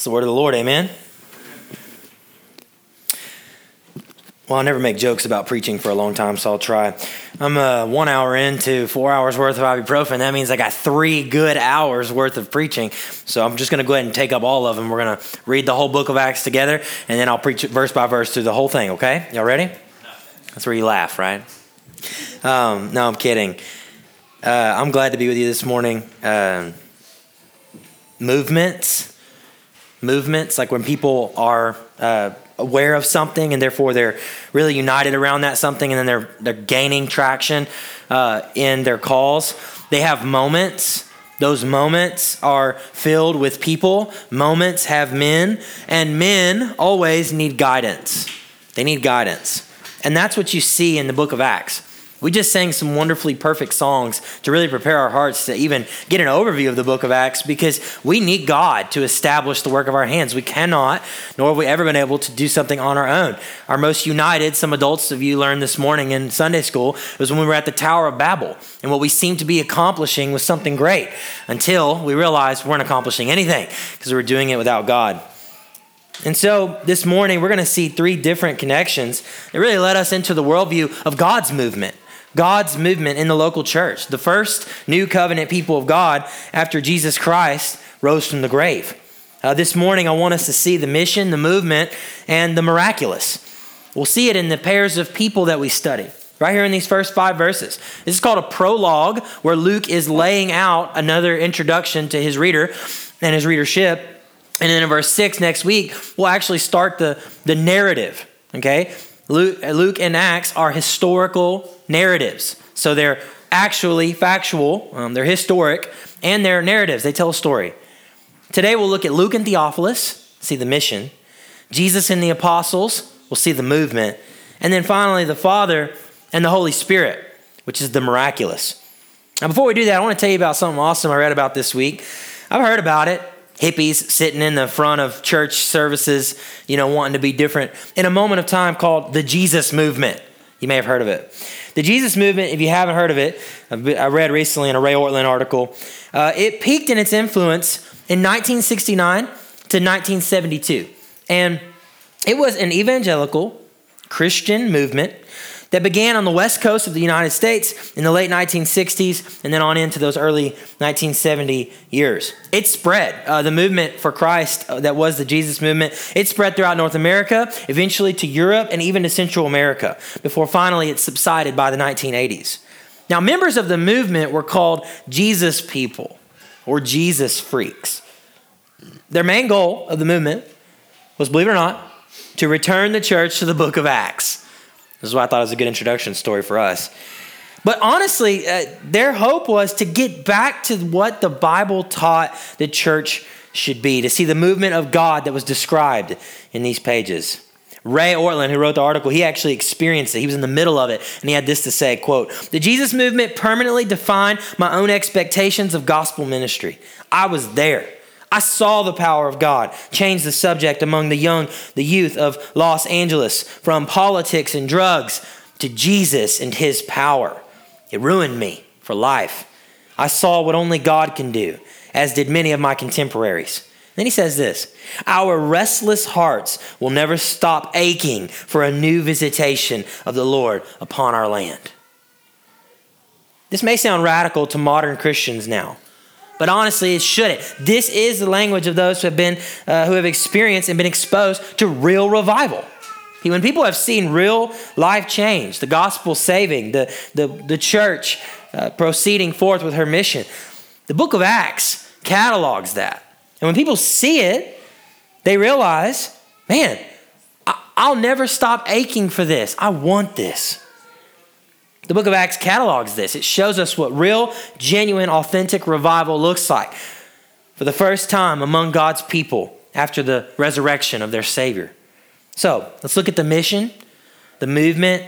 It's the word of the Lord, amen. Well, I never make jokes about preaching for a long time, so I'll try. I'm uh, one hour into four hours worth of ibuprofen. That means I got three good hours worth of preaching. So I'm just going to go ahead and take up all of them. We're going to read the whole book of Acts together, and then I'll preach it verse by verse through the whole thing, okay? Y'all ready? That's where you laugh, right? Um, no, I'm kidding. Uh, I'm glad to be with you this morning. Uh, movements movements, like when people are uh, aware of something and therefore they're really united around that something and then they're, they're gaining traction uh, in their calls. They have moments. Those moments are filled with people. Moments have men, and men always need guidance. They need guidance. And that's what you see in the book of Acts. We just sang some wonderfully perfect songs to really prepare our hearts to even get an overview of the book of Acts because we need God to establish the work of our hands. We cannot, nor have we ever been able to do something on our own. Our most united, some adults of you learned this morning in Sunday school, was when we were at the Tower of Babel. And what we seemed to be accomplishing was something great until we realized we weren't accomplishing anything because we were doing it without God. And so this morning, we're going to see three different connections that really led us into the worldview of God's movement. God's movement in the local church, the first new covenant people of God after Jesus Christ rose from the grave. Uh, this morning, I want us to see the mission, the movement, and the miraculous. We'll see it in the pairs of people that we study, right here in these first five verses. This is called a prologue, where Luke is laying out another introduction to his reader and his readership. And then in verse 6 next week, we'll actually start the, the narrative, okay? Luke, Luke and Acts are historical narratives. So they're actually factual, um, they're historic, and they're narratives. They tell a story. Today we'll look at Luke and Theophilus, see the mission, Jesus and the apostles, we'll see the movement, and then finally the Father and the Holy Spirit, which is the miraculous. Now, before we do that, I want to tell you about something awesome I read about this week. I've heard about it hippies sitting in the front of church services, you know, wanting to be different, in a moment of time called the Jesus movement. You may have heard of it. The Jesus movement, if you haven't heard of it, I read recently in a Ray Ortlund article, uh, it peaked in its influence in 1969 to 1972. And it was an evangelical Christian movement that began on the west coast of the United States in the late 1960s and then on into those early 1970 years. It spread. Uh, the movement for Christ uh, that was the Jesus movement, it spread throughout North America, eventually to Europe and even to Central America, before finally it subsided by the 1980s. Now, members of the movement were called Jesus people or Jesus freaks. Their main goal of the movement was, believe it or not, to return the church to the book of Acts. This is why I thought it was a good introduction story for us. But honestly, uh, their hope was to get back to what the Bible taught the church should be, to see the movement of God that was described in these pages. Ray Ortlund, who wrote the article, he actually experienced it. He was in the middle of it, and he had this to say, quote, The Jesus movement permanently defined my own expectations of gospel ministry. I was there. I saw the power of God change the subject among the young, the youth of Los Angeles from politics and drugs to Jesus and his power. It ruined me for life. I saw what only God can do, as did many of my contemporaries. Then he says this Our restless hearts will never stop aching for a new visitation of the Lord upon our land. This may sound radical to modern Christians now but honestly, it shouldn't. This is the language of those who have been, uh, who have experienced and been exposed to real revival. When people have seen real life change, the gospel saving, the, the, the church uh, proceeding forth with her mission, the book of Acts catalogs that. And when people see it, they realize, man, I, I'll never stop aching for this. I want this. The book of Acts catalogs this. It shows us what real, genuine, authentic revival looks like for the first time among God's people after the resurrection of their Savior. So let's look at the mission, the movement,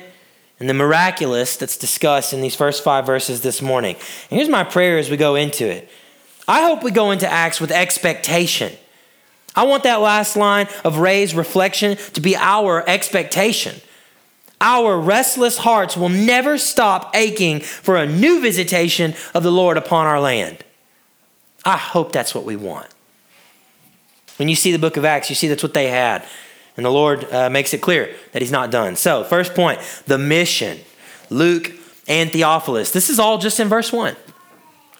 and the miraculous that's discussed in these first five verses this morning. And here's my prayer as we go into it I hope we go into Acts with expectation. I want that last line of Ray's reflection to be our expectation our restless hearts will never stop aching for a new visitation of the Lord upon our land. I hope that's what we want. When you see the book of Acts, you see that's what they had. And the Lord uh, makes it clear that He's not done. So, first point the mission. Luke and Theophilus. This is all just in verse 1.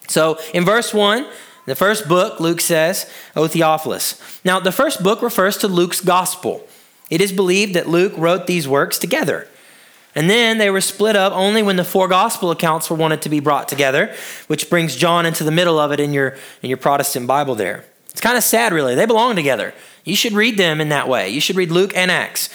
So, in verse 1, the first book, Luke says, O Theophilus. Now, the first book refers to Luke's gospel. It is believed that Luke wrote these works together. And then they were split up only when the four gospel accounts were wanted to be brought together, which brings John into the middle of it in your, in your Protestant Bible there. It's kind of sad, really. They belong together. You should read them in that way. You should read Luke and Acts.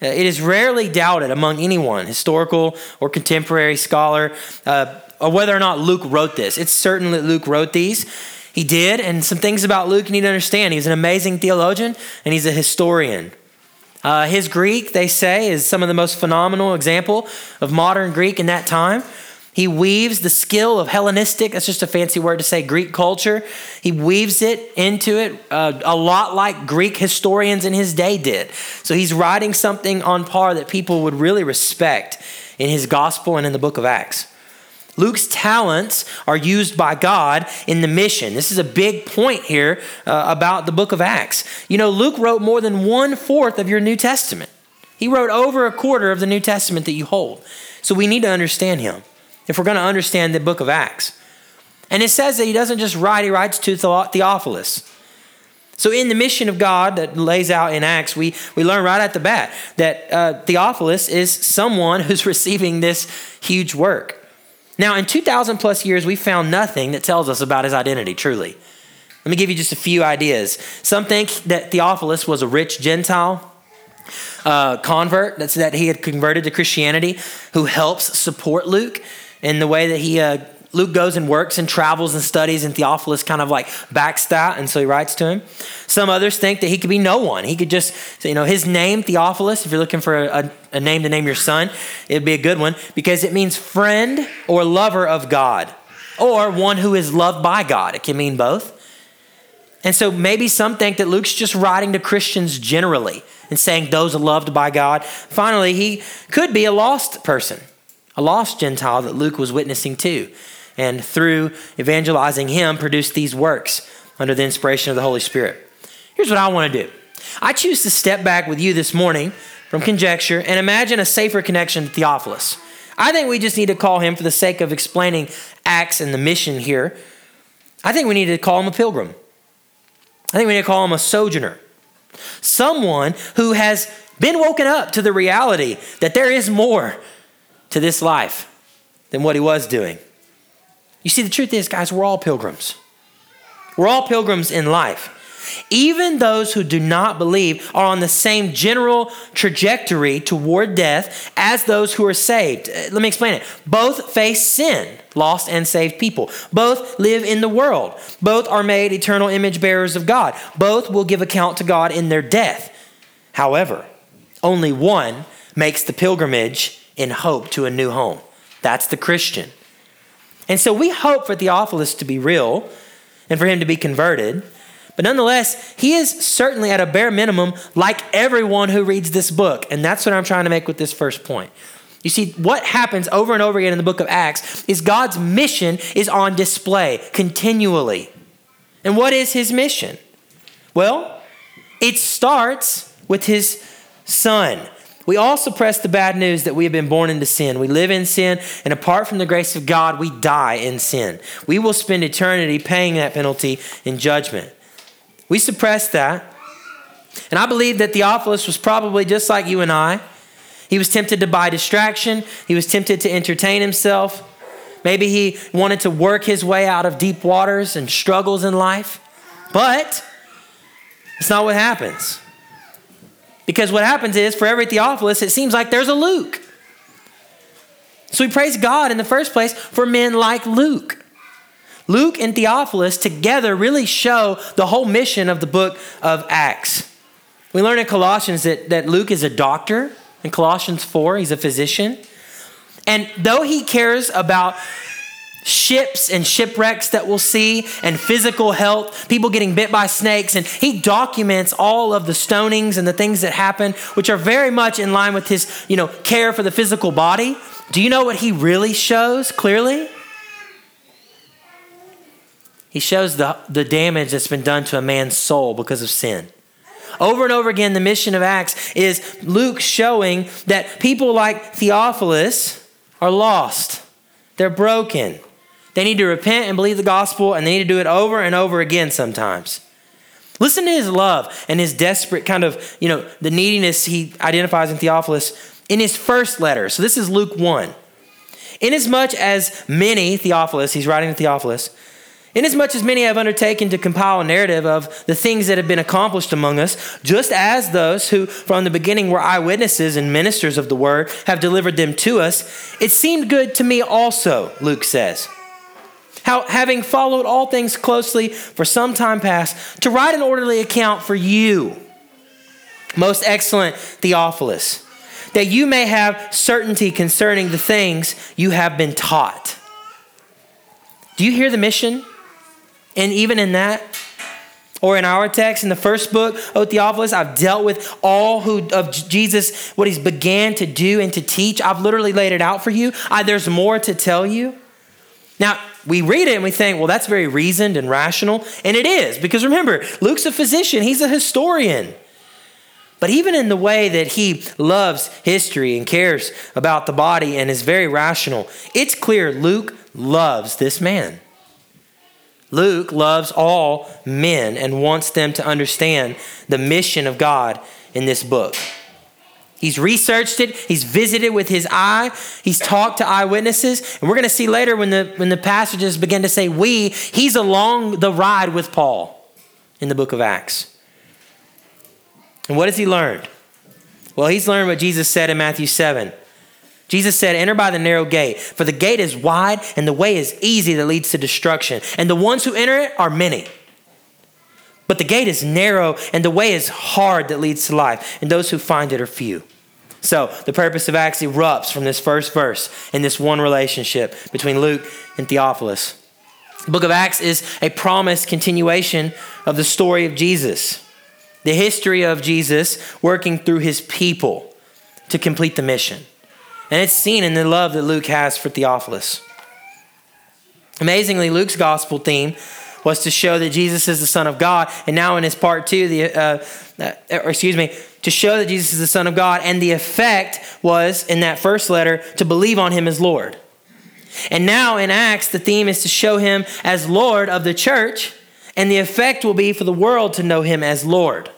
Uh, it is rarely doubted among anyone, historical or contemporary scholar, uh, or whether or not Luke wrote this. It's certain that Luke wrote these. He did, and some things about Luke you need to understand. He's an amazing theologian and he's a historian. Uh, his Greek, they say, is some of the most phenomenal example of modern Greek in that time. He weaves the skill of Hellenistic, that's just a fancy word to say Greek culture. He weaves it into it uh, a lot like Greek historians in his day did. So he's writing something on par that people would really respect in his gospel and in the book of Acts. Luke's talents are used by God in the mission. This is a big point here uh, about the book of Acts. You know, Luke wrote more than one fourth of your New Testament, he wrote over a quarter of the New Testament that you hold. So we need to understand him if we're going to understand the book of Acts. And it says that he doesn't just write, he writes to Theophilus. So, in the mission of God that lays out in Acts, we, we learn right at the bat that uh, Theophilus is someone who's receiving this huge work. Now, in 2,000 plus years, we found nothing that tells us about his identity, truly. Let me give you just a few ideas. Some think that Theophilus was a rich Gentile uh, convert, that's that he had converted to Christianity, who helps support Luke in the way that he uh, Luke goes and works and travels and studies, and Theophilus kind of like backs that, and so he writes to him. Some others think that he could be no one. He could just, you know, his name, Theophilus, if you're looking for a, a name to name your son, it'd be a good one because it means friend or lover of God, or one who is loved by God. It can mean both. And so maybe some think that Luke's just writing to Christians generally and saying those loved by God. Finally, he could be a lost person, a lost Gentile that Luke was witnessing to and through evangelizing him, produced these works under the inspiration of the Holy Spirit. Here's what I want to do I choose to step back with you this morning from conjecture and imagine a safer connection to Theophilus. I think we just need to call him, for the sake of explaining Acts and the mission here, I think we need to call him a pilgrim. I think we need to call him a sojourner. Someone who has been woken up to the reality that there is more to this life than what he was doing. You see, the truth is, guys, we're all pilgrims. We're all pilgrims in life. Even those who do not believe are on the same general trajectory toward death as those who are saved. Uh, let me explain it. Both face sin, lost and saved people. Both live in the world. Both are made eternal image bearers of God. Both will give account to God in their death. However, only one makes the pilgrimage in hope to a new home. That's the Christian. And so we hope for Theophilus to be real and for him to be converted. But nonetheless, he is certainly at a bare minimum like everyone who reads this book. And that's what I'm trying to make with this first point. You see, what happens over and over again in the book of Acts is God's mission is on display continually. And what is his mission? Well, it starts with his son. We all suppress the bad news that we have been born into sin. We live in sin, and apart from the grace of God, we die in sin. We will spend eternity paying that penalty in judgment. We suppress that. And I believe that Theophilus was probably just like you and I. He was tempted to buy distraction, he was tempted to entertain himself. Maybe he wanted to work his way out of deep waters and struggles in life. But it's not what happens. Because what happens is, for every Theophilus, it seems like there's a Luke. So we praise God in the first place for men like Luke. Luke and Theophilus together really show the whole mission of the book of Acts. We learn in Colossians that, that Luke is a doctor. In Colossians 4, he's a physician. And though he cares about ships and shipwrecks that we'll see and physical health, people getting bit by snakes. And he documents all of the stonings and the things that happen, which are very much in line with his, you know, care for the physical body. Do you know what he really shows clearly? He shows the, the damage that's been done to a man's soul because of sin. Over and over again, the mission of Acts is Luke showing that people like Theophilus are lost. They're broken. They need to repent and believe the gospel, and they need to do it over and over again sometimes. Listen to his love and his desperate kind of, you know, the neediness he identifies in Theophilus in his first letter. So this is Luke 1. Inasmuch as many, Theophilus, he's writing to Theophilus, Inasmuch as many have undertaken to compile a narrative of the things that have been accomplished among us, just as those who from the beginning were eyewitnesses and ministers of the word have delivered them to us, it seemed good to me also, Luke says. How, having followed all things closely for some time past, to write an orderly account for you, most excellent Theophilus, that you may have certainty concerning the things you have been taught. Do you hear the mission? And even in that, or in our text, in the first book, O Theophilus, I've dealt with all who of Jesus, what he's began to do and to teach. I've literally laid it out for you. I, there's more to tell you. Now, we read it and we think, well, that's very reasoned and rational. And it is, because remember, Luke's a physician, he's a historian. But even in the way that he loves history and cares about the body and is very rational, it's clear Luke loves this man. Luke loves all men and wants them to understand the mission of God in this book. He's researched it, he's visited with his eye, he's talked to eyewitnesses, and we're going to see later when the when the passages begin to say we, he's along the ride with Paul in the book of Acts. And what has he learned? Well, he's learned what Jesus said in Matthew 7. Jesus said, Enter by the narrow gate, for the gate is wide and the way is easy that leads to destruction. And the ones who enter it are many. But the gate is narrow and the way is hard that leads to life, and those who find it are few. So the purpose of Acts erupts from this first verse in this one relationship between Luke and Theophilus. The book of Acts is a promised continuation of the story of Jesus, the history of Jesus working through his people to complete the mission. And it's seen in the love that Luke has for Theophilus. Amazingly, Luke's gospel theme was to show that Jesus is the Son of God. And now in his part two, the, uh, uh, excuse me, to show that Jesus is the Son of God. And the effect was in that first letter to believe on him as Lord. And now in Acts, the theme is to show him as Lord of the church. And the effect will be for the world to know him as Lord.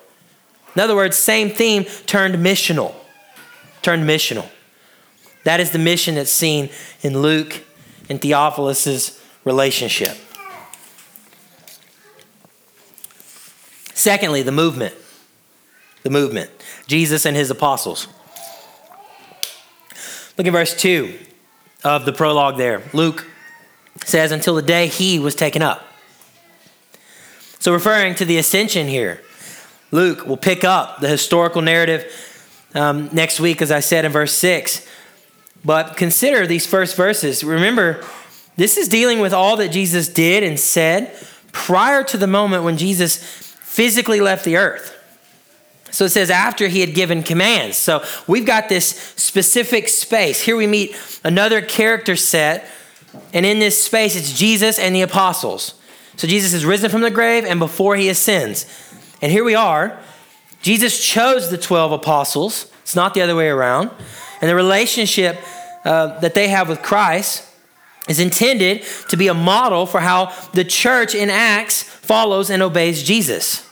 In other words, same theme turned missional. Turned missional. That is the mission that's seen in Luke and Theophilus' relationship. Secondly, the movement. The movement. Jesus and his apostles. Look at verse 2 of the prologue there. Luke says, Until the day he was taken up. So, referring to the ascension here, Luke will pick up the historical narrative um, next week, as I said in verse 6. But consider these first verses. Remember, this is dealing with all that Jesus did and said prior to the moment when Jesus physically left the earth. So it says after he had given commands. So we've got this specific space. Here we meet another character set, and in this space it's Jesus and the apostles. So Jesus is risen from the grave and before he ascends. And here we are. Jesus chose the 12 apostles. It's not the other way around. And the relationship uh, that they have with Christ is intended to be a model for how the church in Acts follows and obeys Jesus.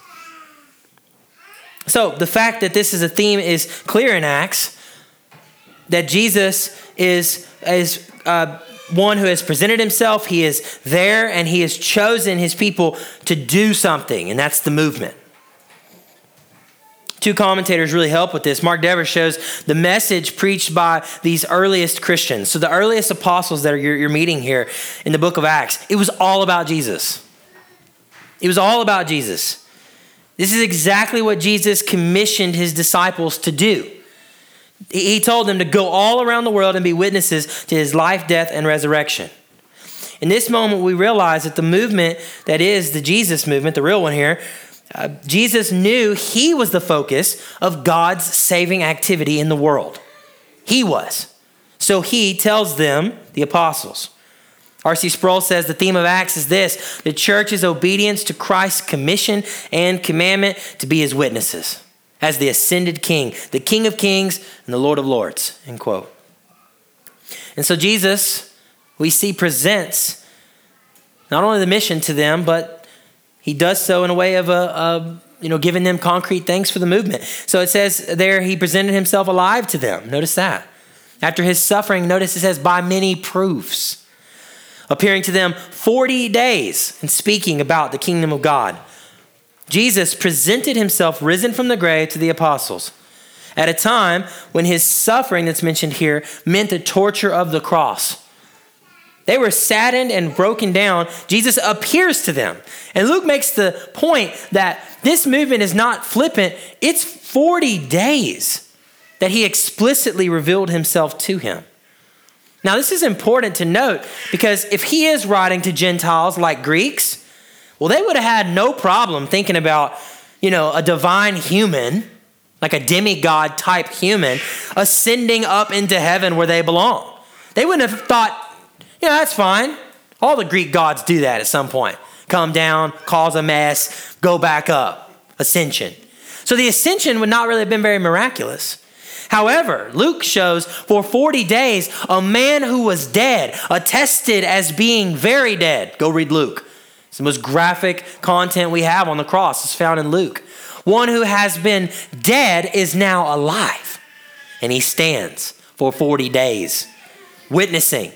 So the fact that this is a theme is clear in Acts, that Jesus is, is uh, one who has presented himself, he is there, and he has chosen his people to do something, and that's the movement. Two commentators really help with this. Mark Dever shows the message preached by these earliest Christians. So, the earliest apostles that you're, you're meeting here in the book of Acts, it was all about Jesus. It was all about Jesus. This is exactly what Jesus commissioned his disciples to do. He told them to go all around the world and be witnesses to his life, death, and resurrection. In this moment, we realize that the movement that is the Jesus movement, the real one here, uh, Jesus knew he was the focus of God's saving activity in the world. He was. So he tells them, the apostles, R.C. Sproul says the theme of Acts is this the church's obedience to Christ's commission and commandment to be his witnesses as the ascended king, the king of kings and the lord of lords. End quote. And so Jesus, we see, presents not only the mission to them, but he does so in a way of uh, a, a you know, giving them concrete things for the movement. So it says there he presented himself alive to them. Notice that. After his suffering, notice it says by many proofs, appearing to them 40 days and speaking about the kingdom of God. Jesus presented himself risen from the grave to the apostles at a time when his suffering that's mentioned here meant the torture of the cross. They were saddened and broken down. Jesus appears to them. And Luke makes the point that this movement is not flippant, it's 40 days that he explicitly revealed himself to him. Now, this is important to note because if he is writing to Gentiles like Greeks, well, they would have had no problem thinking about, you know, a divine human, like a demigod type human, ascending up into heaven where they belong. They wouldn't have thought, know, that's fine. All the Greek gods do that at some point come down, cause a mess, go back up. Ascension. So the ascension would not really have been very miraculous. However, Luke shows for 40 days a man who was dead, attested as being very dead. Go read Luke. It's the most graphic content we have on the cross. It's found in Luke. One who has been dead is now alive, and he stands for 40 days, witnessing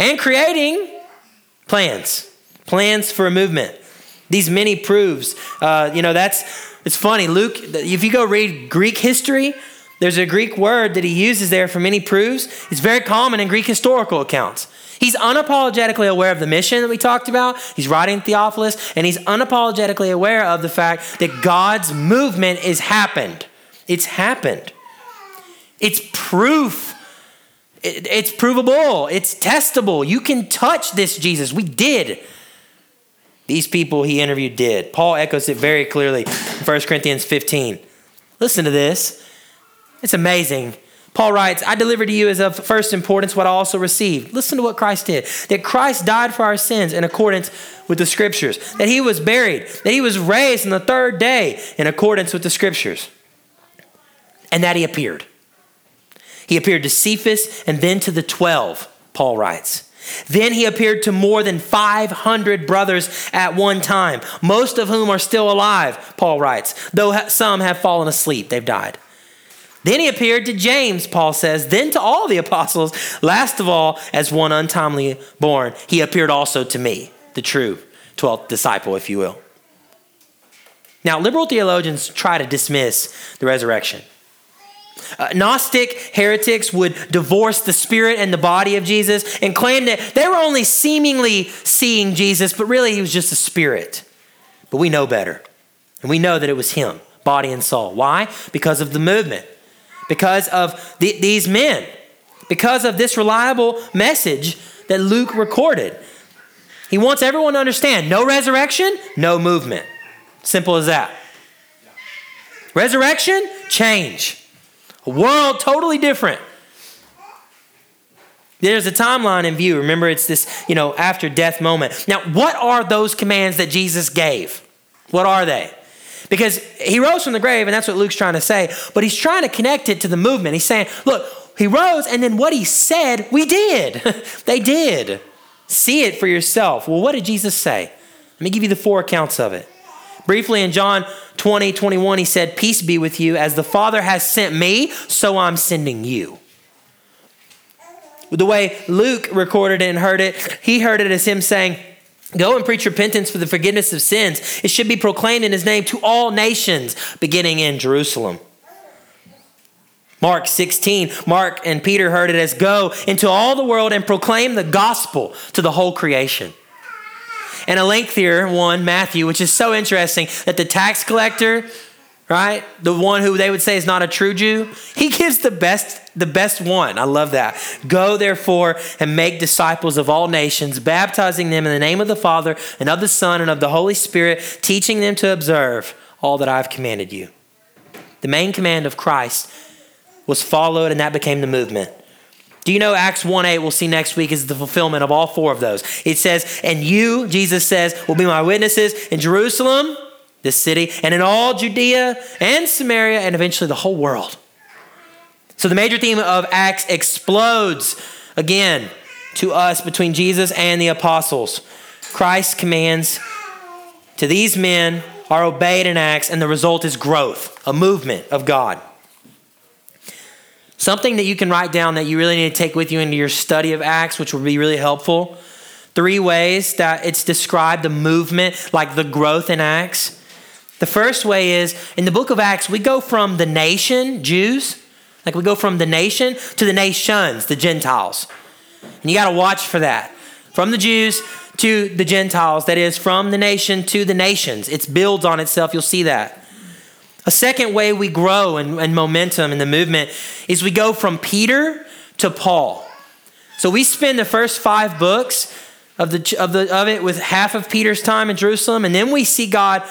and creating plans, plans for a movement. These many proofs, uh, you know, that's, it's funny. Luke, if you go read Greek history, there's a Greek word that he uses there for many proofs. It's very common in Greek historical accounts. He's unapologetically aware of the mission that we talked about. He's writing Theophilus, and he's unapologetically aware of the fact that God's movement is happened. It's happened. It's proof. It's provable. It's testable. You can touch this Jesus. We did. These people he interviewed did. Paul echoes it very clearly in 1 Corinthians 15. Listen to this. It's amazing. Paul writes, I delivered to you as of first importance what I also received. Listen to what Christ did. That Christ died for our sins in accordance with the scriptures, that he was buried, that he was raised on the third day in accordance with the scriptures, and that he appeared. He appeared to Cephas and then to the 12, Paul writes. Then he appeared to more than 500 brothers at one time, most of whom are still alive, Paul writes, though some have fallen asleep, they've died. Then he appeared to James, Paul says, then to all the apostles. Last of all, as one untimely born, he appeared also to me, the true 12th disciple, if you will. Now, liberal theologians try to dismiss the resurrection. Uh, Gnostic heretics would divorce the spirit and the body of Jesus and claim that they were only seemingly seeing Jesus, but really he was just a spirit. But we know better. And we know that it was him, body and soul. Why? Because of the movement because of the, these men, because of this reliable message that Luke recorded. He wants everyone to understand no resurrection, no movement. Simple as that. Resurrection, change. A world totally different. There's a timeline in view. Remember, it's this, you know, after death moment. Now, what are those commands that Jesus gave? What are they? Because he rose from the grave, and that's what Luke's trying to say, but he's trying to connect it to the movement. He's saying, look, he rose, and then what he said, we did. they did. See it for yourself. Well, what did Jesus say? Let me give you the four accounts of it. Briefly, in John 20, 21, he said, Peace be with you. As the Father has sent me, so I'm sending you. The way Luke recorded it and heard it, he heard it as him saying, Go and preach repentance for the forgiveness of sins. It should be proclaimed in his name to all nations, beginning in Jerusalem. Mark 16, Mark and Peter heard it as go into all the world and proclaim the gospel to the whole creation. And a lengthier one, Matthew, which is so interesting that the tax collector right? The one who they would say is not a true Jew. He gives the best the best one. I love that. Go therefore and make disciples of all nations, baptizing them in the name of the Father and of the Son and of the Holy Spirit, teaching them to observe all that I've commanded you. The main command of Christ was followed and that became the movement. Do you know Acts 1 8, we'll see next week, is the fulfillment of all four of those? It says, And you, Jesus says, will be my witnesses in Jerusalem, this city, and in all Judea and Samaria, and eventually the whole world. So the major theme of Acts explodes again to us between Jesus and the apostles. Christ's commands to these men are obeyed in Acts, and the result is growth, a movement of God. Something that you can write down that you really need to take with you into your study of Acts, which will be really helpful. Three ways that it's described the movement, like the growth in Acts. The first way is in the book of Acts, we go from the nation, Jews, like we go from the nation to the nations, the Gentiles. And you got to watch for that. From the Jews to the Gentiles, that is, from the nation to the nations. It builds on itself. You'll see that. A second way we grow and, in momentum in the movement is we go from Peter to Paul. So we spend the first five books of, the, of, the, of it with half of Peter's time in Jerusalem, and then we see God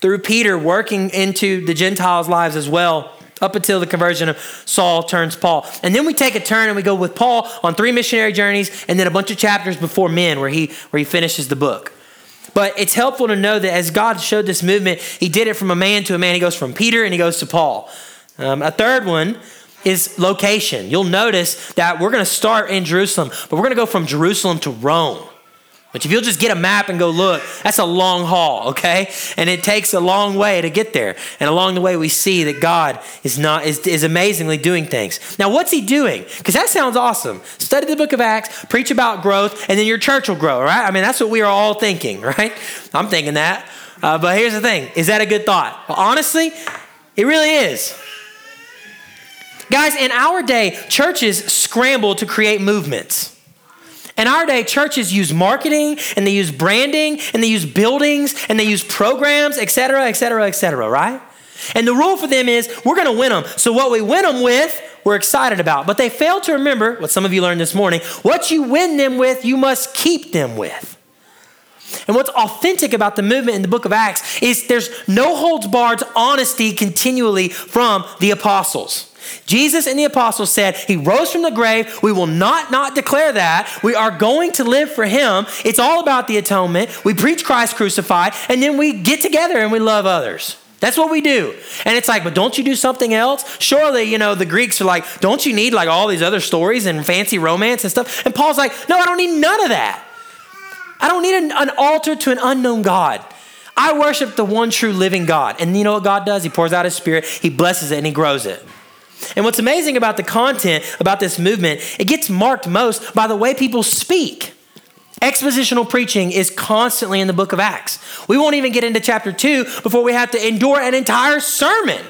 through Peter working into the Gentiles' lives as well up until the conversion of Saul turns Paul. And then we take a turn and we go with Paul on three missionary journeys and then a bunch of chapters before men where he where he finishes the book. But it's helpful to know that as God showed this movement, He did it from a man to a man. He goes from Peter and he goes to Paul. Um, a third one is location. You'll notice that we're going to start in Jerusalem, but we're going to go from Jerusalem to Rome. But if you'll just get a map and go look, that's a long haul, okay? And it takes a long way to get there. And along the way, we see that God is not is, is amazingly doing things. Now, what's He doing? Because that sounds awesome. Study the Book of Acts, preach about growth, and then your church will grow, right? I mean, that's what we are all thinking, right? I'm thinking that. Uh, but here's the thing: is that a good thought? Well, honestly, it really is. Guys, in our day, churches scramble to create movements. In our day, churches use marketing and they use branding and they use buildings and they use programs, et cetera, et cetera, et cetera, right? And the rule for them is we're going to win them. So what we win them with, we're excited about. But they fail to remember what some of you learned this morning what you win them with, you must keep them with. And what's authentic about the movement in the book of Acts is there's no holds barred honesty continually from the apostles. Jesus and the apostles said he rose from the grave. We will not not declare that. We are going to live for him. It's all about the atonement. We preach Christ crucified and then we get together and we love others. That's what we do. And it's like, but don't you do something else? Surely, you know, the Greeks are like, don't you need like all these other stories and fancy romance and stuff? And Paul's like, no, I don't need none of that. I don't need an, an altar to an unknown God. I worship the one true living God. And you know what God does? He pours out his spirit, he blesses it, and he grows it. And what's amazing about the content about this movement, it gets marked most by the way people speak. Expositional preaching is constantly in the book of Acts. We won't even get into chapter 2 before we have to endure an entire sermon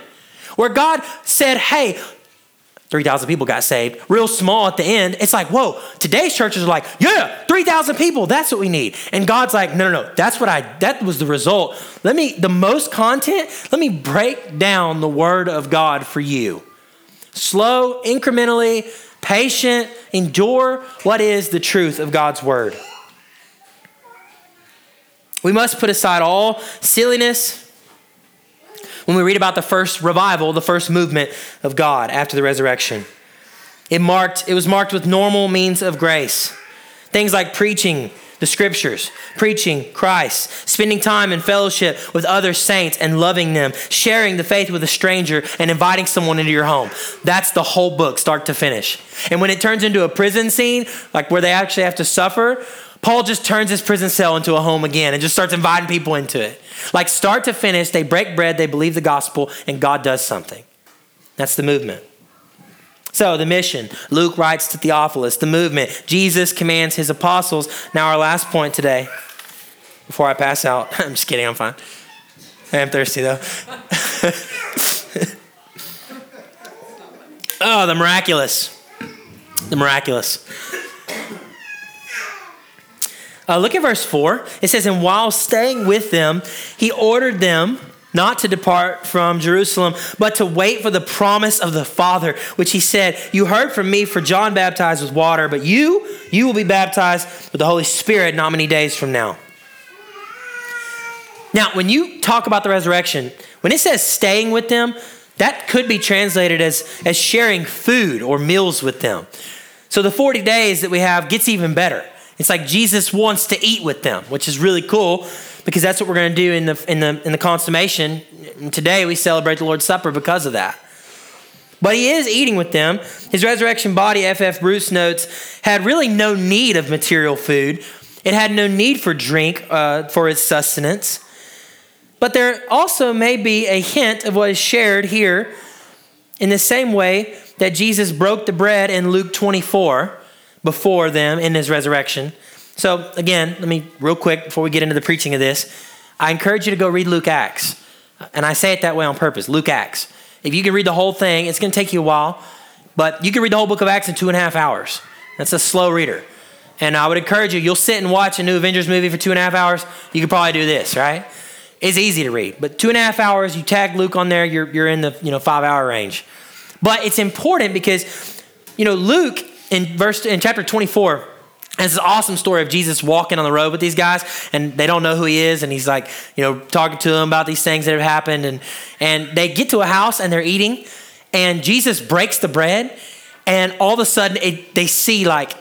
where God said, Hey, 3,000 people got saved, real small at the end. It's like, whoa, today's churches are like, yeah, 3,000 people, that's what we need. And God's like, no, no, no, that's what I, that was the result. Let me, the most content, let me break down the word of God for you slow, incrementally, patient, endure what is the truth of God's word. We must put aside all silliness when we read about the first revival, the first movement of God after the resurrection. It marked it was marked with normal means of grace. Things like preaching, the scriptures, preaching Christ, spending time in fellowship with other saints and loving them, sharing the faith with a stranger and inviting someone into your home. That's the whole book, start to finish. And when it turns into a prison scene, like where they actually have to suffer, Paul just turns his prison cell into a home again and just starts inviting people into it. Like start to finish, they break bread, they believe the gospel, and God does something. That's the movement. So, the mission, Luke writes to Theophilus, the movement, Jesus commands his apostles. Now, our last point today, before I pass out, I'm just kidding, I'm fine. I am thirsty though. oh, the miraculous. The miraculous. Uh, look at verse 4. It says, And while staying with them, he ordered them not to depart from Jerusalem, but to wait for the promise of the Father, which he said, You heard from me, for John baptized with water, but you, you will be baptized with the Holy Spirit not many days from now. Now, when you talk about the resurrection, when it says staying with them, that could be translated as, as sharing food or meals with them. So the 40 days that we have gets even better. It's like Jesus wants to eat with them, which is really cool because that's what we're going to do in the, in the, in the consummation. And today we celebrate the Lord's Supper because of that. But he is eating with them. His resurrection body, F.F. Bruce notes, had really no need of material food. It had no need for drink uh, for its sustenance. But there also may be a hint of what is shared here in the same way that Jesus broke the bread in Luke 24 before them in his resurrection. So, again, let me, real quick, before we get into the preaching of this, I encourage you to go read Luke Acts. And I say it that way on purpose Luke Acts. If you can read the whole thing, it's going to take you a while, but you can read the whole book of Acts in two and a half hours. That's a slow reader. And I would encourage you, you'll sit and watch a new Avengers movie for two and a half hours. You could probably do this, right? It's easy to read. But two and a half hours, you tag Luke on there, you're, you're in the you know five hour range. But it's important because, you know, Luke in verse in chapter 24 and it's an awesome story of Jesus walking on the road with these guys, and they don't know who he is, and he's like, you know, talking to them about these things that have happened, and and they get to a house and they're eating, and Jesus breaks the bread, and all of a sudden it, they see like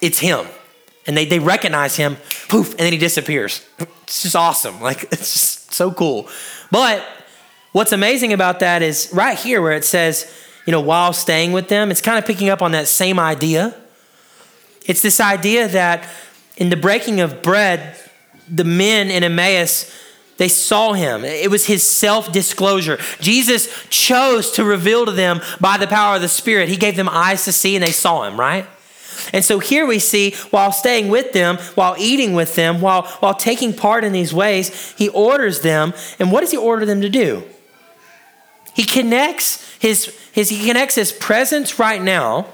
it's him, and they they recognize him, poof, and then he disappears. It's just awesome, like it's just so cool. But what's amazing about that is right here where it says, you know, while staying with them, it's kind of picking up on that same idea it's this idea that in the breaking of bread, the men in Emmaus, they saw him. It was his self disclosure. Jesus chose to reveal to them by the power of the Spirit. He gave them eyes to see and they saw him, right? And so here we see, while staying with them, while eating with them, while, while taking part in these ways, he orders them. And what does he order them to do? He connects his, his, he connects his presence right now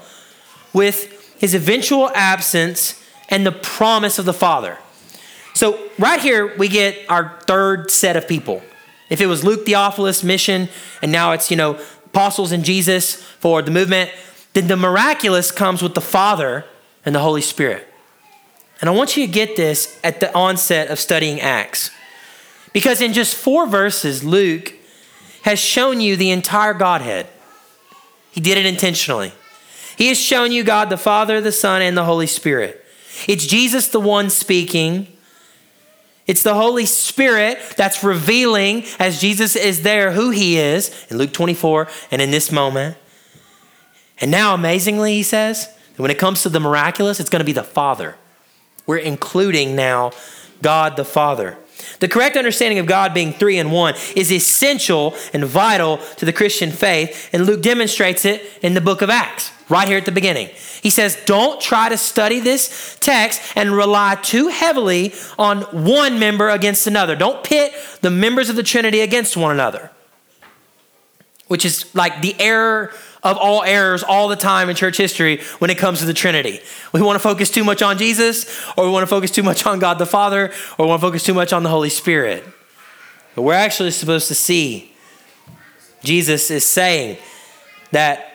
with his eventual absence, and the promise of the Father. So, right here, we get our third set of people. If it was Luke Theophilus' mission, and now it's, you know, apostles and Jesus for the movement, then the miraculous comes with the Father and the Holy Spirit. And I want you to get this at the onset of studying Acts. Because in just four verses, Luke has shown you the entire Godhead. He did it intentionally. He has shown you God the Father, the Son, and the Holy Spirit. It's Jesus the one speaking. It's the Holy Spirit that's revealing as Jesus is there who he is in Luke 24 and in this moment. And now, amazingly, he says that when it comes to the miraculous, it's going to be the Father. We're including now God the Father. The correct understanding of God being three in one is essential and vital to the Christian faith, and Luke demonstrates it in the book of Acts, right here at the beginning. He says, Don't try to study this text and rely too heavily on one member against another. Don't pit the members of the Trinity against one another, which is like the error of all errors all the time in church history when it comes to the Trinity. We want to focus too much on Jesus, or we want to focus too much on God the Father, or we want to focus too much on the Holy Spirit. But we're actually supposed to see Jesus is saying that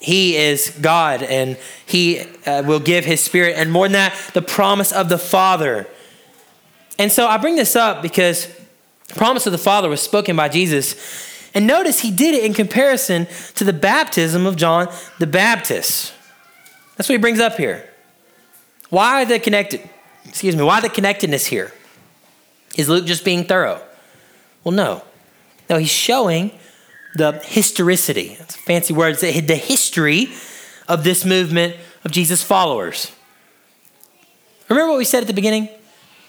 he is God and he uh, will give his spirit. And more than that, the promise of the Father. And so I bring this up because the promise of the Father was spoken by Jesus and notice he did it in comparison to the baptism of John the Baptist. That's what he brings up here. Why the connected? Excuse me. Why the connectedness here? Is Luke just being thorough? Well, no. No, he's showing the historicity. That's a fancy word. The history of this movement of Jesus' followers. Remember what we said at the beginning?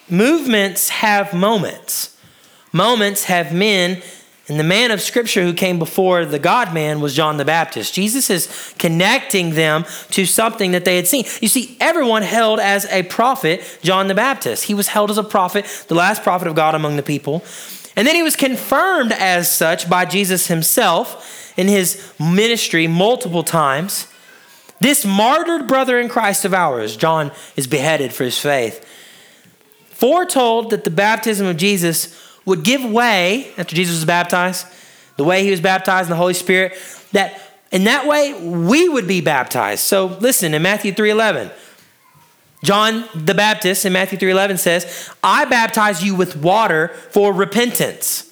Movements have moments. Moments have men and the man of Scripture who came before the God man was John the Baptist. Jesus is connecting them to something that they had seen. You see, everyone held as a prophet John the Baptist. He was held as a prophet, the last prophet of God among the people. And then he was confirmed as such by Jesus himself in his ministry multiple times. This martyred brother in Christ of ours, John is beheaded for his faith, foretold that the baptism of Jesus would give way after Jesus was baptized, the way he was baptized in the Holy Spirit, that in that way we would be baptized. So listen in Matthew 3:11. John the Baptist in Matthew 3:11 says, "I baptize you with water for repentance,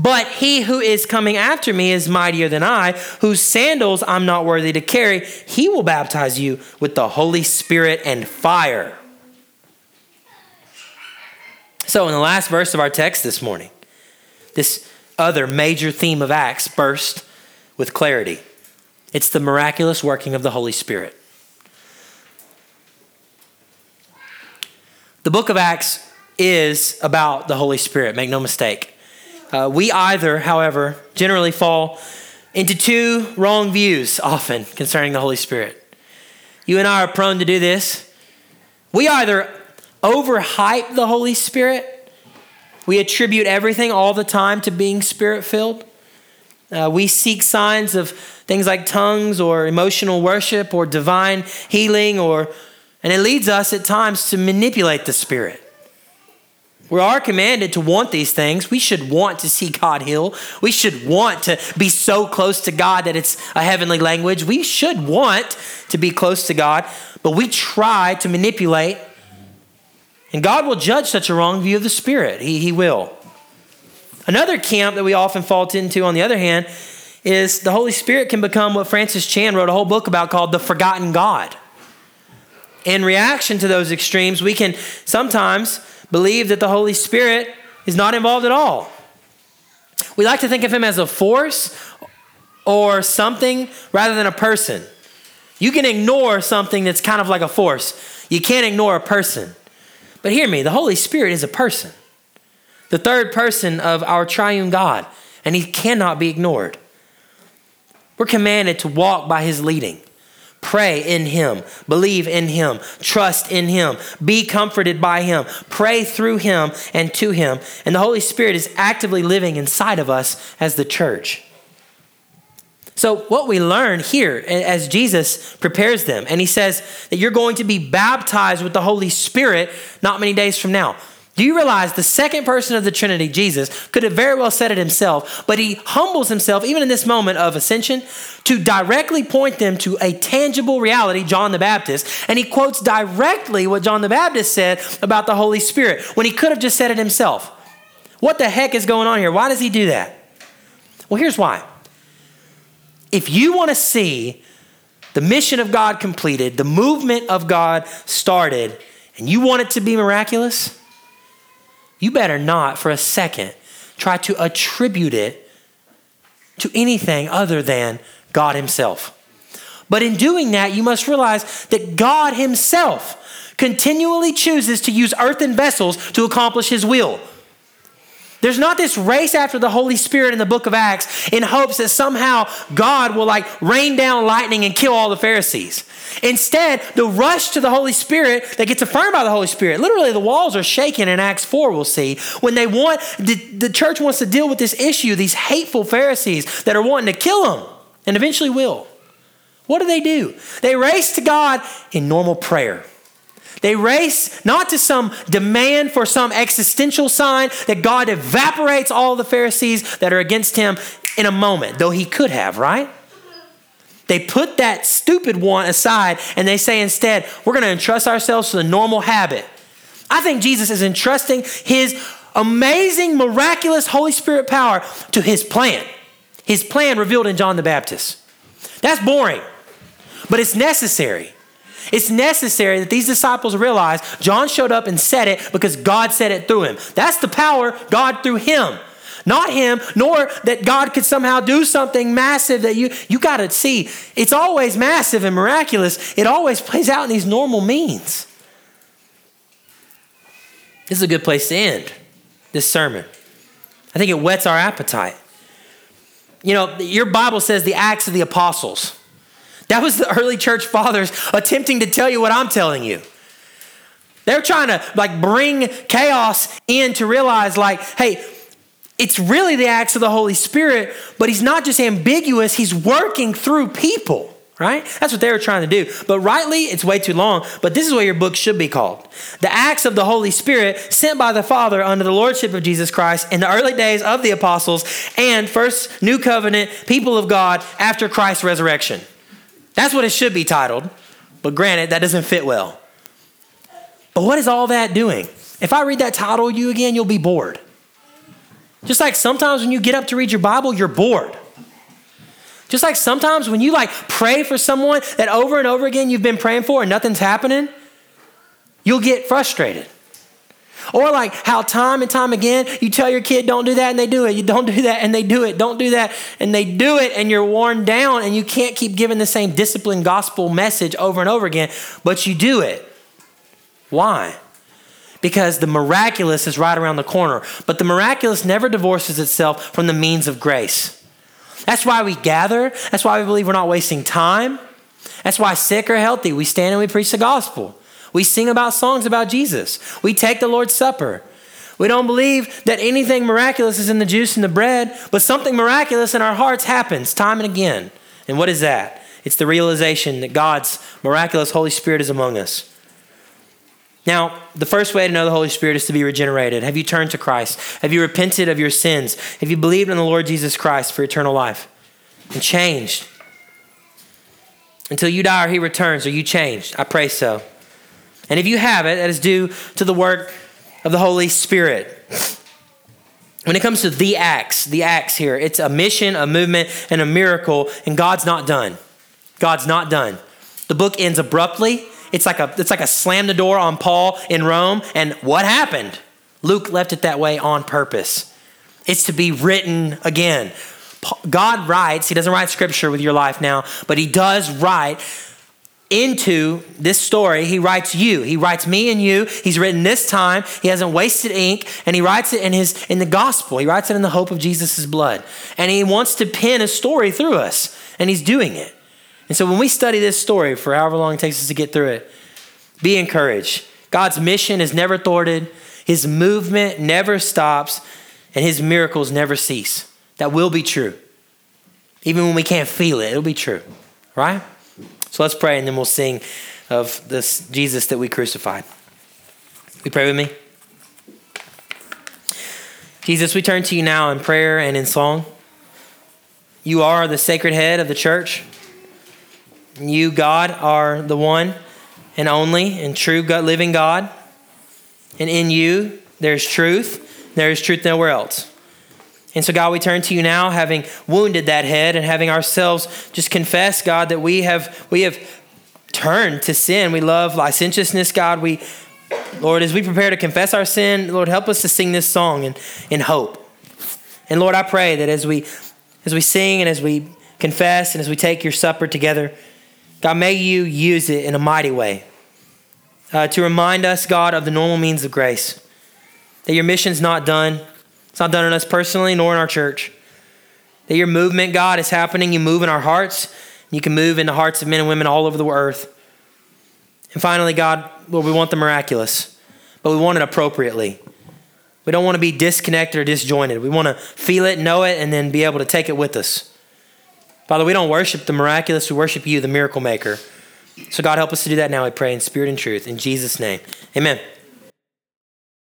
But he who is coming after me is mightier than I, whose sandals I'm not worthy to carry. He will baptize you with the Holy Spirit and fire. So, in the last verse of our text this morning, this other major theme of Acts burst with clarity. It's the miraculous working of the Holy Spirit. The book of Acts is about the Holy Spirit, make no mistake. Uh, we either, however, generally fall into two wrong views often concerning the Holy Spirit. You and I are prone to do this. We either overhype the Holy Spirit, we attribute everything all the time to being spirit filled. Uh, we seek signs of things like tongues or emotional worship or divine healing or and it leads us at times to manipulate the spirit we are commanded to want these things. We should want to see God heal. We should want to be so close to God that it's a heavenly language. We should want to be close to God, but we try to manipulate. And God will judge such a wrong view of the Spirit. He, he will. Another camp that we often fall into, on the other hand, is the Holy Spirit can become what Francis Chan wrote a whole book about called the forgotten God. In reaction to those extremes, we can sometimes believe that the Holy Spirit is not involved at all. We like to think of him as a force or something rather than a person. You can ignore something that's kind of like a force, you can't ignore a person. But hear me the Holy Spirit is a person, the third person of our triune God, and he cannot be ignored. We're commanded to walk by his leading. Pray in Him, believe in Him, trust in Him, be comforted by Him, pray through Him and to Him. And the Holy Spirit is actively living inside of us as the church. So, what we learn here as Jesus prepares them, and He says that you're going to be baptized with the Holy Spirit not many days from now. Do you realize the second person of the Trinity, Jesus, could have very well said it himself, but he humbles himself, even in this moment of ascension, to directly point them to a tangible reality, John the Baptist. And he quotes directly what John the Baptist said about the Holy Spirit when he could have just said it himself. What the heck is going on here? Why does he do that? Well, here's why. If you want to see the mission of God completed, the movement of God started, and you want it to be miraculous, you better not for a second try to attribute it to anything other than God Himself. But in doing that, you must realize that God Himself continually chooses to use earthen vessels to accomplish His will. There's not this race after the Holy Spirit in the book of Acts in hopes that somehow God will like rain down lightning and kill all the Pharisees. Instead, the rush to the Holy Spirit that gets affirmed by the Holy Spirit. Literally, the walls are shaking in Acts 4, we'll see. When they want, the, the church wants to deal with this issue, these hateful Pharisees that are wanting to kill them and eventually will. What do they do? They race to God in normal prayer. They race not to some demand for some existential sign that God evaporates all the Pharisees that are against him in a moment, though he could have, right? They put that stupid one aside and they say instead, we're going to entrust ourselves to the normal habit. I think Jesus is entrusting his amazing, miraculous Holy Spirit power to his plan. His plan revealed in John the Baptist. That's boring, but it's necessary. It's necessary that these disciples realize John showed up and said it because God said it through him. That's the power God through him. Not him, nor that God could somehow do something massive that you you got to see. It's always massive and miraculous. It always plays out in these normal means. This is a good place to end this sermon. I think it whets our appetite. You know, your Bible says the Acts of the Apostles. That was the early church fathers attempting to tell you what I'm telling you. They're trying to like bring chaos in to realize like, hey, it's really the acts of the Holy Spirit, but he's not just ambiguous, he's working through people, right? That's what they were trying to do. But rightly, it's way too long, but this is what your book should be called The Acts of the Holy Spirit sent by the Father under the Lordship of Jesus Christ in the early days of the apostles and first new covenant people of God after Christ's resurrection. That's what it should be titled, but granted, that doesn't fit well. But what is all that doing? If I read that title to you again, you'll be bored. Just like sometimes when you get up to read your Bible, you're bored. Just like sometimes when you like pray for someone that over and over again you've been praying for and nothing's happening, you'll get frustrated. Or like how time and time again you tell your kid don't do that and they do it. You don't do that and they do it. Don't do that and they do it and you're worn down and you can't keep giving the same disciplined gospel message over and over again, but you do it. Why? Because the miraculous is right around the corner. But the miraculous never divorces itself from the means of grace. That's why we gather. That's why we believe we're not wasting time. That's why sick or healthy, we stand and we preach the gospel. We sing about songs about Jesus. We take the Lord's Supper. We don't believe that anything miraculous is in the juice and the bread, but something miraculous in our hearts happens time and again. And what is that? It's the realization that God's miraculous Holy Spirit is among us. Now, the first way to know the Holy Spirit is to be regenerated. Have you turned to Christ? Have you repented of your sins? Have you believed in the Lord Jesus Christ for eternal life and changed? Until you die or he returns, are you changed? I pray so. And if you have it, that is due to the work of the Holy Spirit. When it comes to the acts, the acts here, it's a mission, a movement, and a miracle, and God's not done. God's not done. The book ends abruptly it's like a it's like a slam the door on Paul in Rome. And what happened? Luke left it that way on purpose. It's to be written again. God writes, He doesn't write scripture with your life now, but He does write into this story. He writes you. He writes me and you. He's written this time. He hasn't wasted ink, and He writes it in His in the gospel. He writes it in the hope of Jesus' blood. And He wants to pin a story through us, and He's doing it. And so when we study this story for however long it takes us to get through it, be encouraged. God's mission is never thwarted, His movement never stops, and His miracles never cease. That will be true. Even when we can't feel it, it'll be true, right? So let's pray and then we'll sing of this Jesus that we crucified. We pray with me? Jesus, we turn to you now in prayer and in song. You are the sacred head of the church. You, God, are the one and only and true living God. And in you, there's truth. There is truth nowhere else. And so, God, we turn to you now, having wounded that head and having ourselves just confess, God, that we have we have turned to sin. We love licentiousness, God. We, Lord, as we prepare to confess our sin, Lord, help us to sing this song in, in hope. And Lord, I pray that as we as we sing and as we confess and as we take your supper together, God, may you use it in a mighty way uh, to remind us, God, of the normal means of grace. That your mission's not done. It's not done in us personally nor in our church. That your movement, God, is happening. You move in our hearts. You can move in the hearts of men and women all over the earth. And finally, God, Lord, we want the miraculous, but we want it appropriately. We don't want to be disconnected or disjointed. We want to feel it, know it, and then be able to take it with us. Father, we don't worship the miraculous, we worship you, the miracle maker. So, God, help us to do that now, I pray, in spirit and truth. In Jesus' name, amen.